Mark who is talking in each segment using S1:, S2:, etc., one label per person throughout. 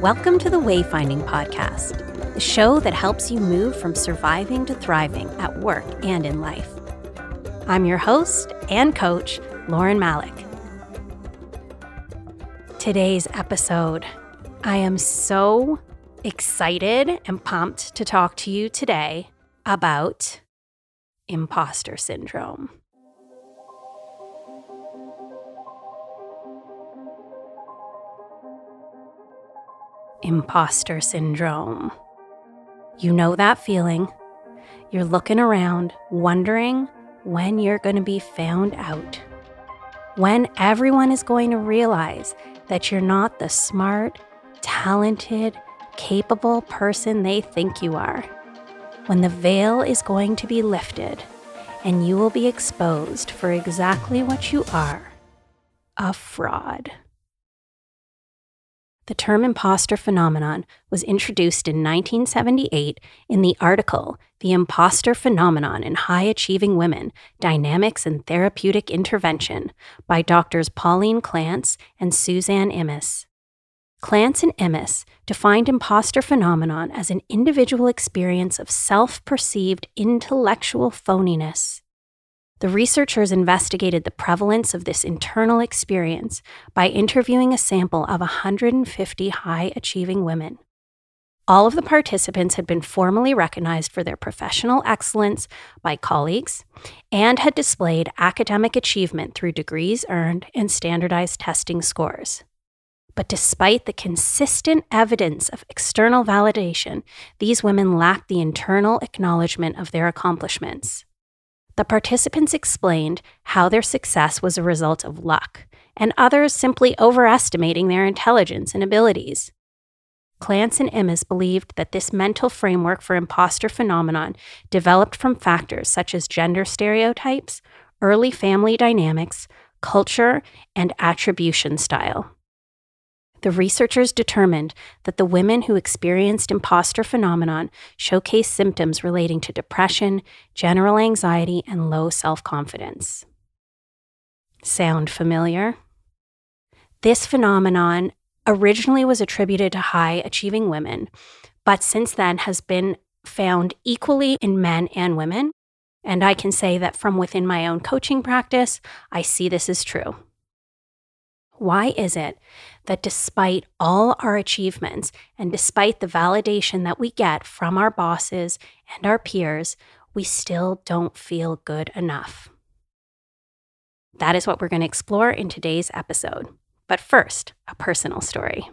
S1: Welcome to the Wayfinding Podcast, the show that helps you move from surviving to thriving at work and in life. I'm your host and coach, Lauren Malik. Today's episode, I am so excited and pumped to talk to you today about imposter syndrome. Imposter syndrome. You know that feeling. You're looking around, wondering when you're going to be found out. When everyone is going to realize that you're not the smart, talented, capable person they think you are. When the veil is going to be lifted and you will be exposed for exactly what you are a fraud. The term imposter phenomenon was introduced in 1978 in the article The Imposter Phenomenon in High Achieving Women Dynamics and Therapeutic Intervention by doctors Pauline Clance and Suzanne Imes. Clance and Imes defined imposter phenomenon as an individual experience of self perceived intellectual phoniness the researchers investigated the prevalence of this internal experience by interviewing a sample of 150 high achieving women. All of the participants had been formally recognized for their professional excellence by colleagues and had displayed academic achievement through degrees earned and standardized testing scores. But despite the consistent evidence of external validation, these women lacked the internal acknowledgement of their accomplishments. The participants explained how their success was a result of luck, and others simply overestimating their intelligence and abilities. Clance and Imes believed that this mental framework for imposter phenomenon developed from factors such as gender stereotypes, early family dynamics, culture, and attribution style. The researchers determined that the women who experienced imposter phenomenon showcased symptoms relating to depression, general anxiety, and low self confidence. Sound familiar? This phenomenon originally was attributed to high achieving women, but since then has been found equally in men and women. And I can say that from within my own coaching practice, I see this is true. Why is it that despite all our achievements and despite the validation that we get from our bosses and our peers, we still don't feel good enough? That is what we're going to explore in today's episode. But first, a personal story.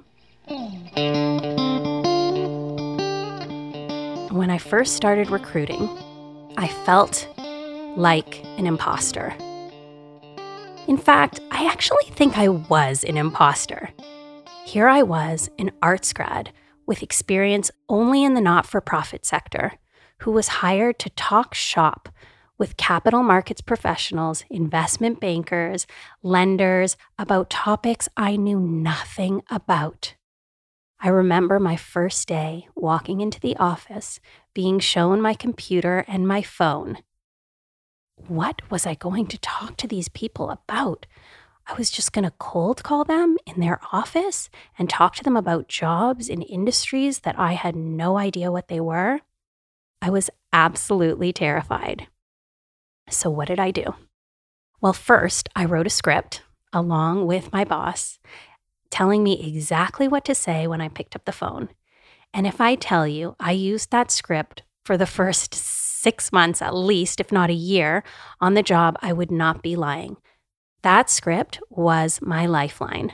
S1: When I first started recruiting, I felt like an imposter. In fact, I actually think I was an imposter. Here I was, an arts grad with experience only in the not for profit sector, who was hired to talk shop with capital markets professionals, investment bankers, lenders about topics I knew nothing about. I remember my first day walking into the office, being shown my computer and my phone, what was I going to talk to these people about? I was just going to cold call them in their office and talk to them about jobs in industries that I had no idea what they were. I was absolutely terrified. So, what did I do? Well, first, I wrote a script along with my boss telling me exactly what to say when I picked up the phone. And if I tell you, I used that script for the first six months at least, if not a year, on the job, I would not be lying. That script was my lifeline.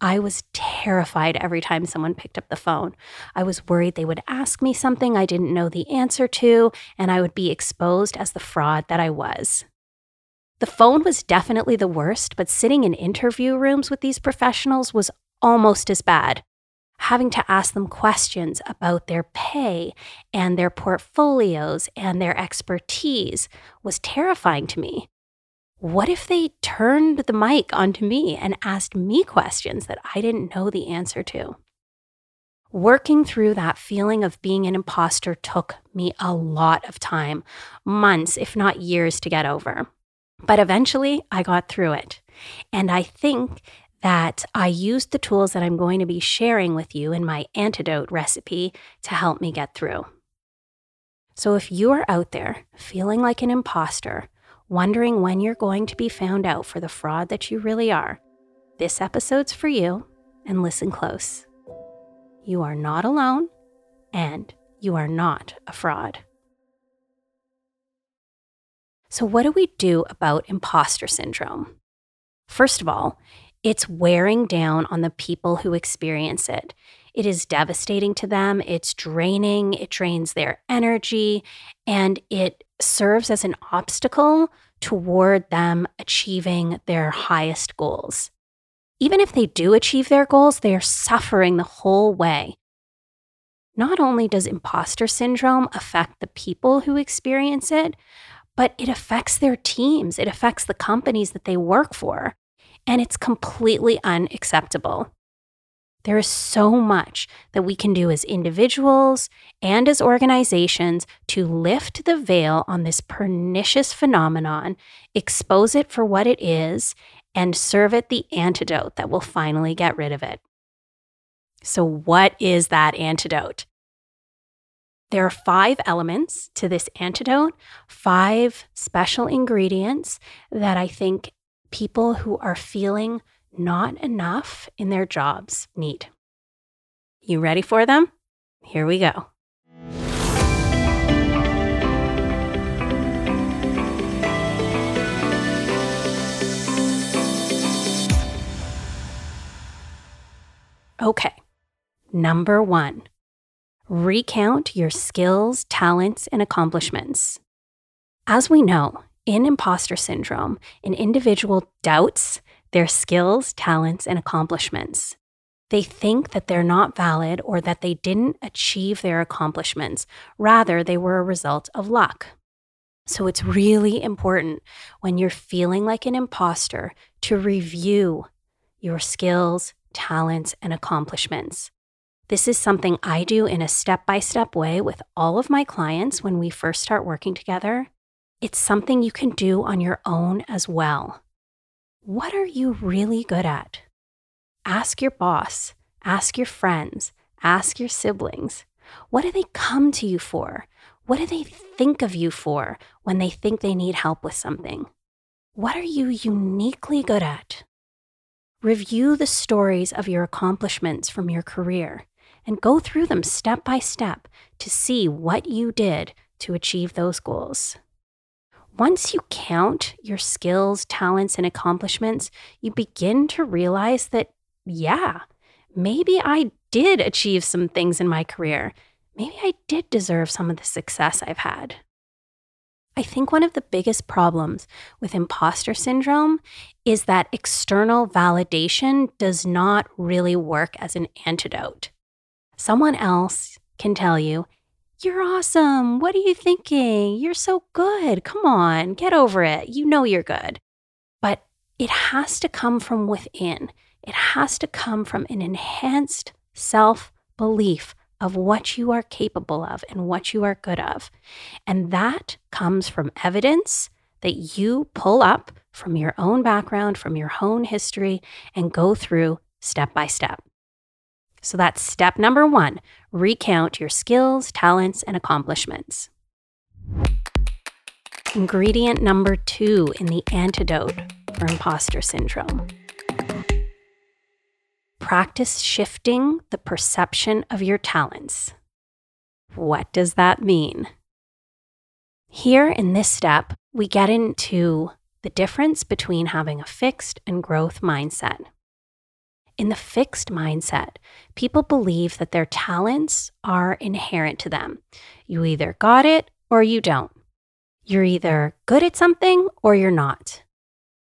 S1: I was terrified every time someone picked up the phone. I was worried they would ask me something I didn't know the answer to, and I would be exposed as the fraud that I was. The phone was definitely the worst, but sitting in interview rooms with these professionals was almost as bad having to ask them questions about their pay and their portfolios and their expertise was terrifying to me. What if they turned the mic onto me and asked me questions that I didn't know the answer to? Working through that feeling of being an imposter took me a lot of time, months, if not years, to get over. But eventually I got through it. And I think that I used the tools that I'm going to be sharing with you in my antidote recipe to help me get through. So if you are out there feeling like an imposter, wondering when you're going to be found out for the fraud that you really are, this episode's for you and listen close. You are not alone and you are not a fraud. So, what do we do about imposter syndrome? First of all, it's wearing down on the people who experience it. It is devastating to them, it's draining, it drains their energy, and it serves as an obstacle toward them achieving their highest goals. Even if they do achieve their goals, they are suffering the whole way. Not only does imposter syndrome affect the people who experience it, but it affects their teams, it affects the companies that they work for, and it's completely unacceptable. There is so much that we can do as individuals and as organizations to lift the veil on this pernicious phenomenon, expose it for what it is, and serve it the antidote that will finally get rid of it. So, what is that antidote? There are five elements to this antidote, five special ingredients that I think people who are feeling not enough in their jobs need. You ready for them? Here we go. Okay, number one recount your skills, talents, and accomplishments. As we know, in imposter syndrome, an individual doubts their skills, talents, and accomplishments. They think that they're not valid or that they didn't achieve their accomplishments. Rather, they were a result of luck. So it's really important when you're feeling like an imposter to review your skills, talents, and accomplishments. This is something I do in a step by step way with all of my clients when we first start working together. It's something you can do on your own as well. What are you really good at? Ask your boss, ask your friends, ask your siblings. What do they come to you for? What do they think of you for when they think they need help with something? What are you uniquely good at? Review the stories of your accomplishments from your career and go through them step by step to see what you did to achieve those goals. Once you count your skills, talents, and accomplishments, you begin to realize that, yeah, maybe I did achieve some things in my career. Maybe I did deserve some of the success I've had. I think one of the biggest problems with imposter syndrome is that external validation does not really work as an antidote. Someone else can tell you, you're awesome. What are you thinking? You're so good. Come on, get over it. You know you're good. But it has to come from within. It has to come from an enhanced self belief of what you are capable of and what you are good of. And that comes from evidence that you pull up from your own background, from your own history, and go through step by step. So that's step number one recount your skills, talents, and accomplishments. Ingredient number two in the antidote for imposter syndrome practice shifting the perception of your talents. What does that mean? Here in this step, we get into the difference between having a fixed and growth mindset. In the fixed mindset, people believe that their talents are inherent to them. You either got it or you don't. You're either good at something or you're not.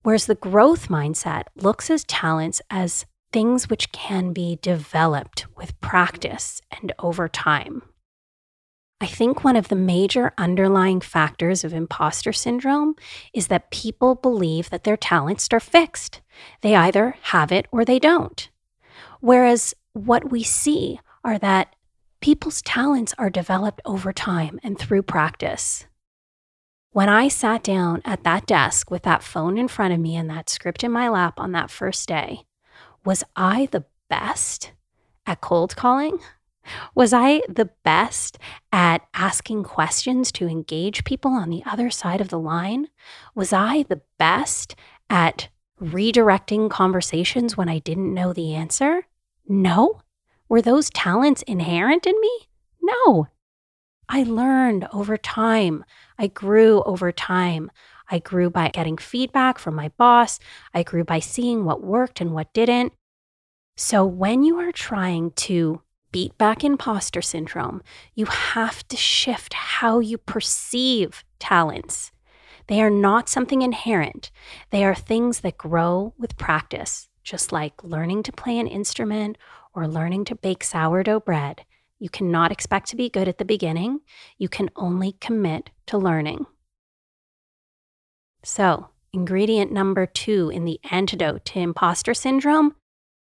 S1: Whereas the growth mindset looks at talents as things which can be developed with practice and over time. I think one of the major underlying factors of imposter syndrome is that people believe that their talents are fixed. They either have it or they don't. Whereas what we see are that people's talents are developed over time and through practice. When I sat down at that desk with that phone in front of me and that script in my lap on that first day, Was I the best at cold calling? Was I the best at asking questions to engage people on the other side of the line? Was I the best at redirecting conversations when I didn't know the answer? No. Were those talents inherent in me? No. I learned over time. I grew over time. I grew by getting feedback from my boss. I grew by seeing what worked and what didn't. So when you are trying to beat back imposter syndrome, you have to shift how you perceive talents. They are not something inherent, they are things that grow with practice, just like learning to play an instrument or learning to bake sourdough bread. You cannot expect to be good at the beginning, you can only commit to learning. So, ingredient number two in the antidote to imposter syndrome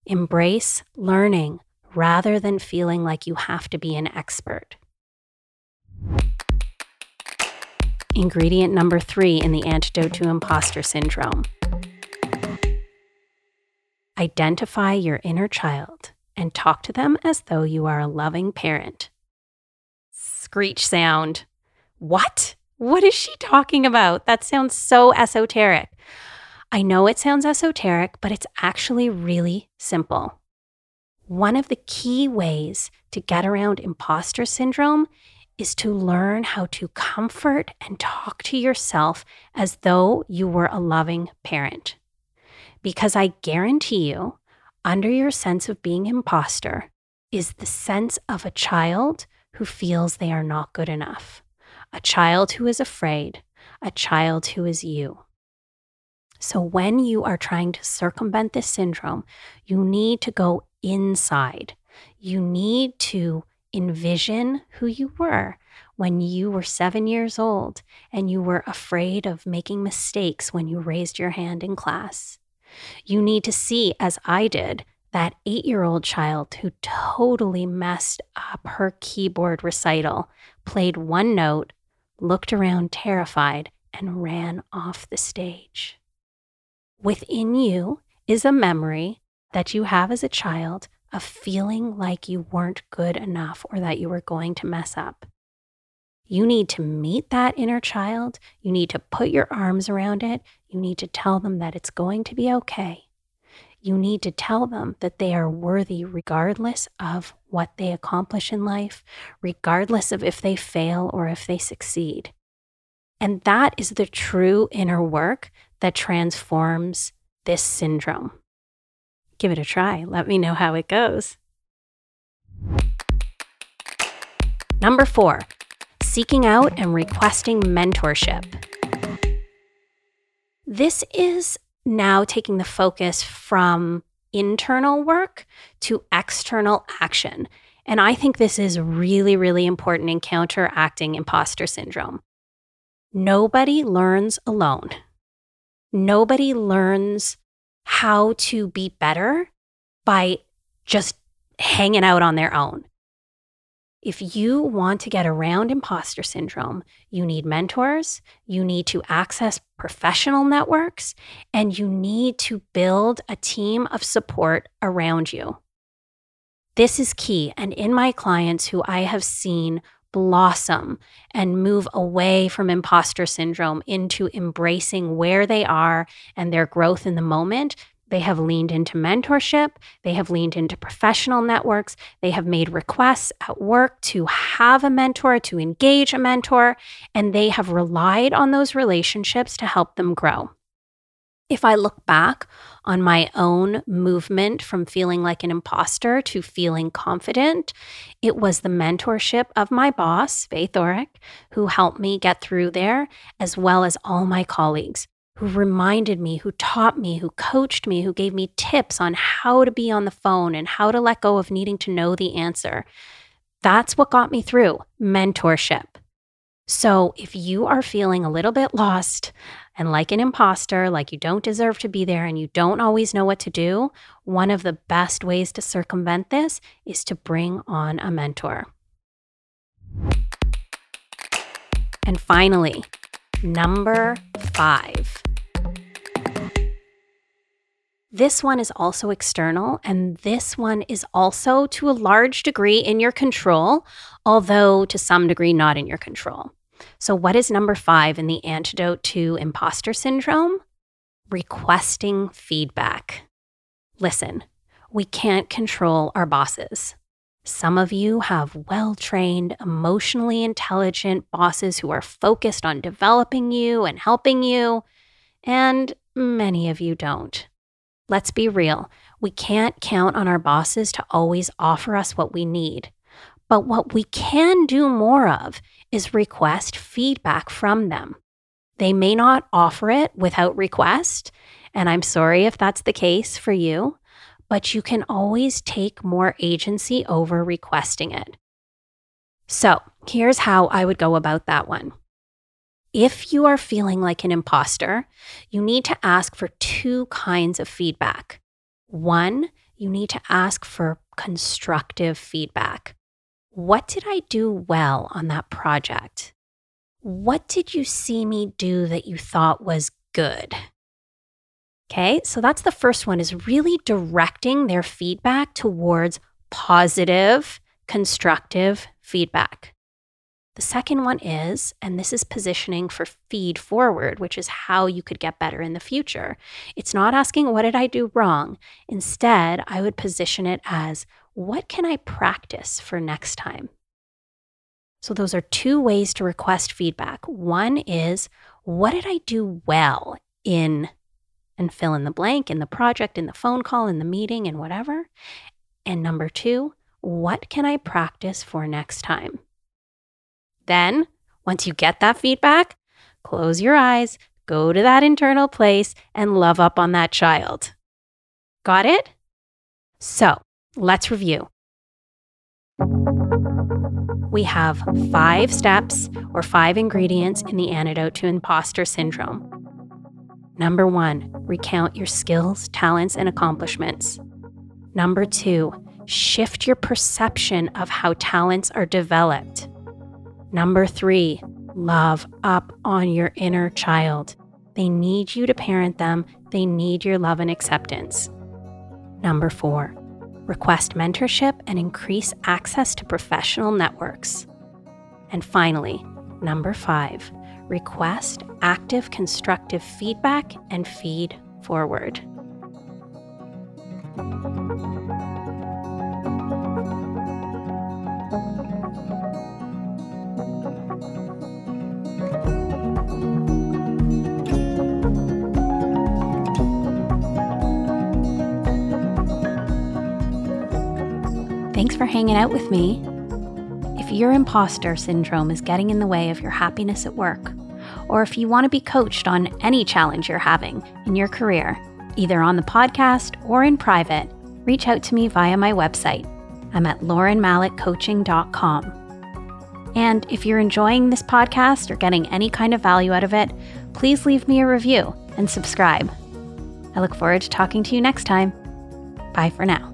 S1: embrace learning rather than feeling like you have to be an expert. Ingredient number three in the antidote to imposter syndrome identify your inner child and talk to them as though you are a loving parent. Screech sound. What? What is she talking about? That sounds so esoteric. I know it sounds esoteric, but it's actually really simple. One of the key ways to get around imposter syndrome is to learn how to comfort and talk to yourself as though you were a loving parent. Because I guarantee you, under your sense of being imposter is the sense of a child who feels they are not good enough, a child who is afraid, a child who is you. So, when you are trying to circumvent this syndrome, you need to go inside. You need to envision who you were when you were seven years old and you were afraid of making mistakes when you raised your hand in class. You need to see, as I did, that eight year old child who totally messed up her keyboard recital, played one note, looked around terrified, and ran off the stage. Within you is a memory that you have as a child of feeling like you weren't good enough or that you were going to mess up. You need to meet that inner child. You need to put your arms around it. You need to tell them that it's going to be okay. You need to tell them that they are worthy regardless of what they accomplish in life, regardless of if they fail or if they succeed. And that is the true inner work that transforms this syndrome give it a try. Let me know how it goes. Number four, seeking out and requesting mentorship. This is now taking the focus from internal work to external action. And I think this is really, really important in counteracting imposter syndrome. Nobody learns alone. Nobody learns how to be better by just hanging out on their own. If you want to get around imposter syndrome, you need mentors, you need to access professional networks, and you need to build a team of support around you. This is key. And in my clients who I have seen blossom and move away from imposter syndrome into embracing where they are and their growth in the moment. They have leaned into mentorship. They have leaned into professional networks. They have made requests at work to have a mentor, to engage a mentor, and they have relied on those relationships to help them grow. If I look back on my own movement from feeling like an imposter to feeling confident, it was the mentorship of my boss, Faith Orrick, who helped me get through there, as well as all my colleagues who reminded me, who taught me, who coached me, who gave me tips on how to be on the phone and how to let go of needing to know the answer. That's what got me through mentorship. So, if you are feeling a little bit lost and like an imposter, like you don't deserve to be there and you don't always know what to do, one of the best ways to circumvent this is to bring on a mentor. And finally, number five This one is also external, and this one is also to a large degree in your control, although to some degree not in your control. So, what is number five in the antidote to imposter syndrome? Requesting feedback. Listen, we can't control our bosses. Some of you have well trained, emotionally intelligent bosses who are focused on developing you and helping you, and many of you don't. Let's be real. We can't count on our bosses to always offer us what we need. But what we can do more of is request feedback from them. They may not offer it without request, and I'm sorry if that's the case for you, but you can always take more agency over requesting it. So, here's how I would go about that one. If you are feeling like an imposter, you need to ask for two kinds of feedback. One, you need to ask for constructive feedback. What did I do well on that project? What did you see me do that you thought was good? Okay, so that's the first one is really directing their feedback towards positive, constructive feedback. The second one is, and this is positioning for feed forward, which is how you could get better in the future. It's not asking, what did I do wrong? Instead, I would position it as, what can I practice for next time? So, those are two ways to request feedback. One is, what did I do well in, and fill in the blank, in the project, in the phone call, in the meeting, and whatever. And number two, what can I practice for next time? Then, once you get that feedback, close your eyes, go to that internal place, and love up on that child. Got it? So, let's review. We have five steps or five ingredients in the antidote to imposter syndrome. Number one, recount your skills, talents, and accomplishments. Number two, shift your perception of how talents are developed. Number three, love up on your inner child. They need you to parent them, they need your love and acceptance. Number four, request mentorship and increase access to professional networks. And finally, number five, request active constructive feedback and feed forward. Thanks for hanging out with me. Your imposter syndrome is getting in the way of your happiness at work, or if you want to be coached on any challenge you're having in your career, either on the podcast or in private, reach out to me via my website. I'm at laurenmalikcoaching.com. And if you're enjoying this podcast or getting any kind of value out of it, please leave me a review and subscribe. I look forward to talking to you next time. Bye for now.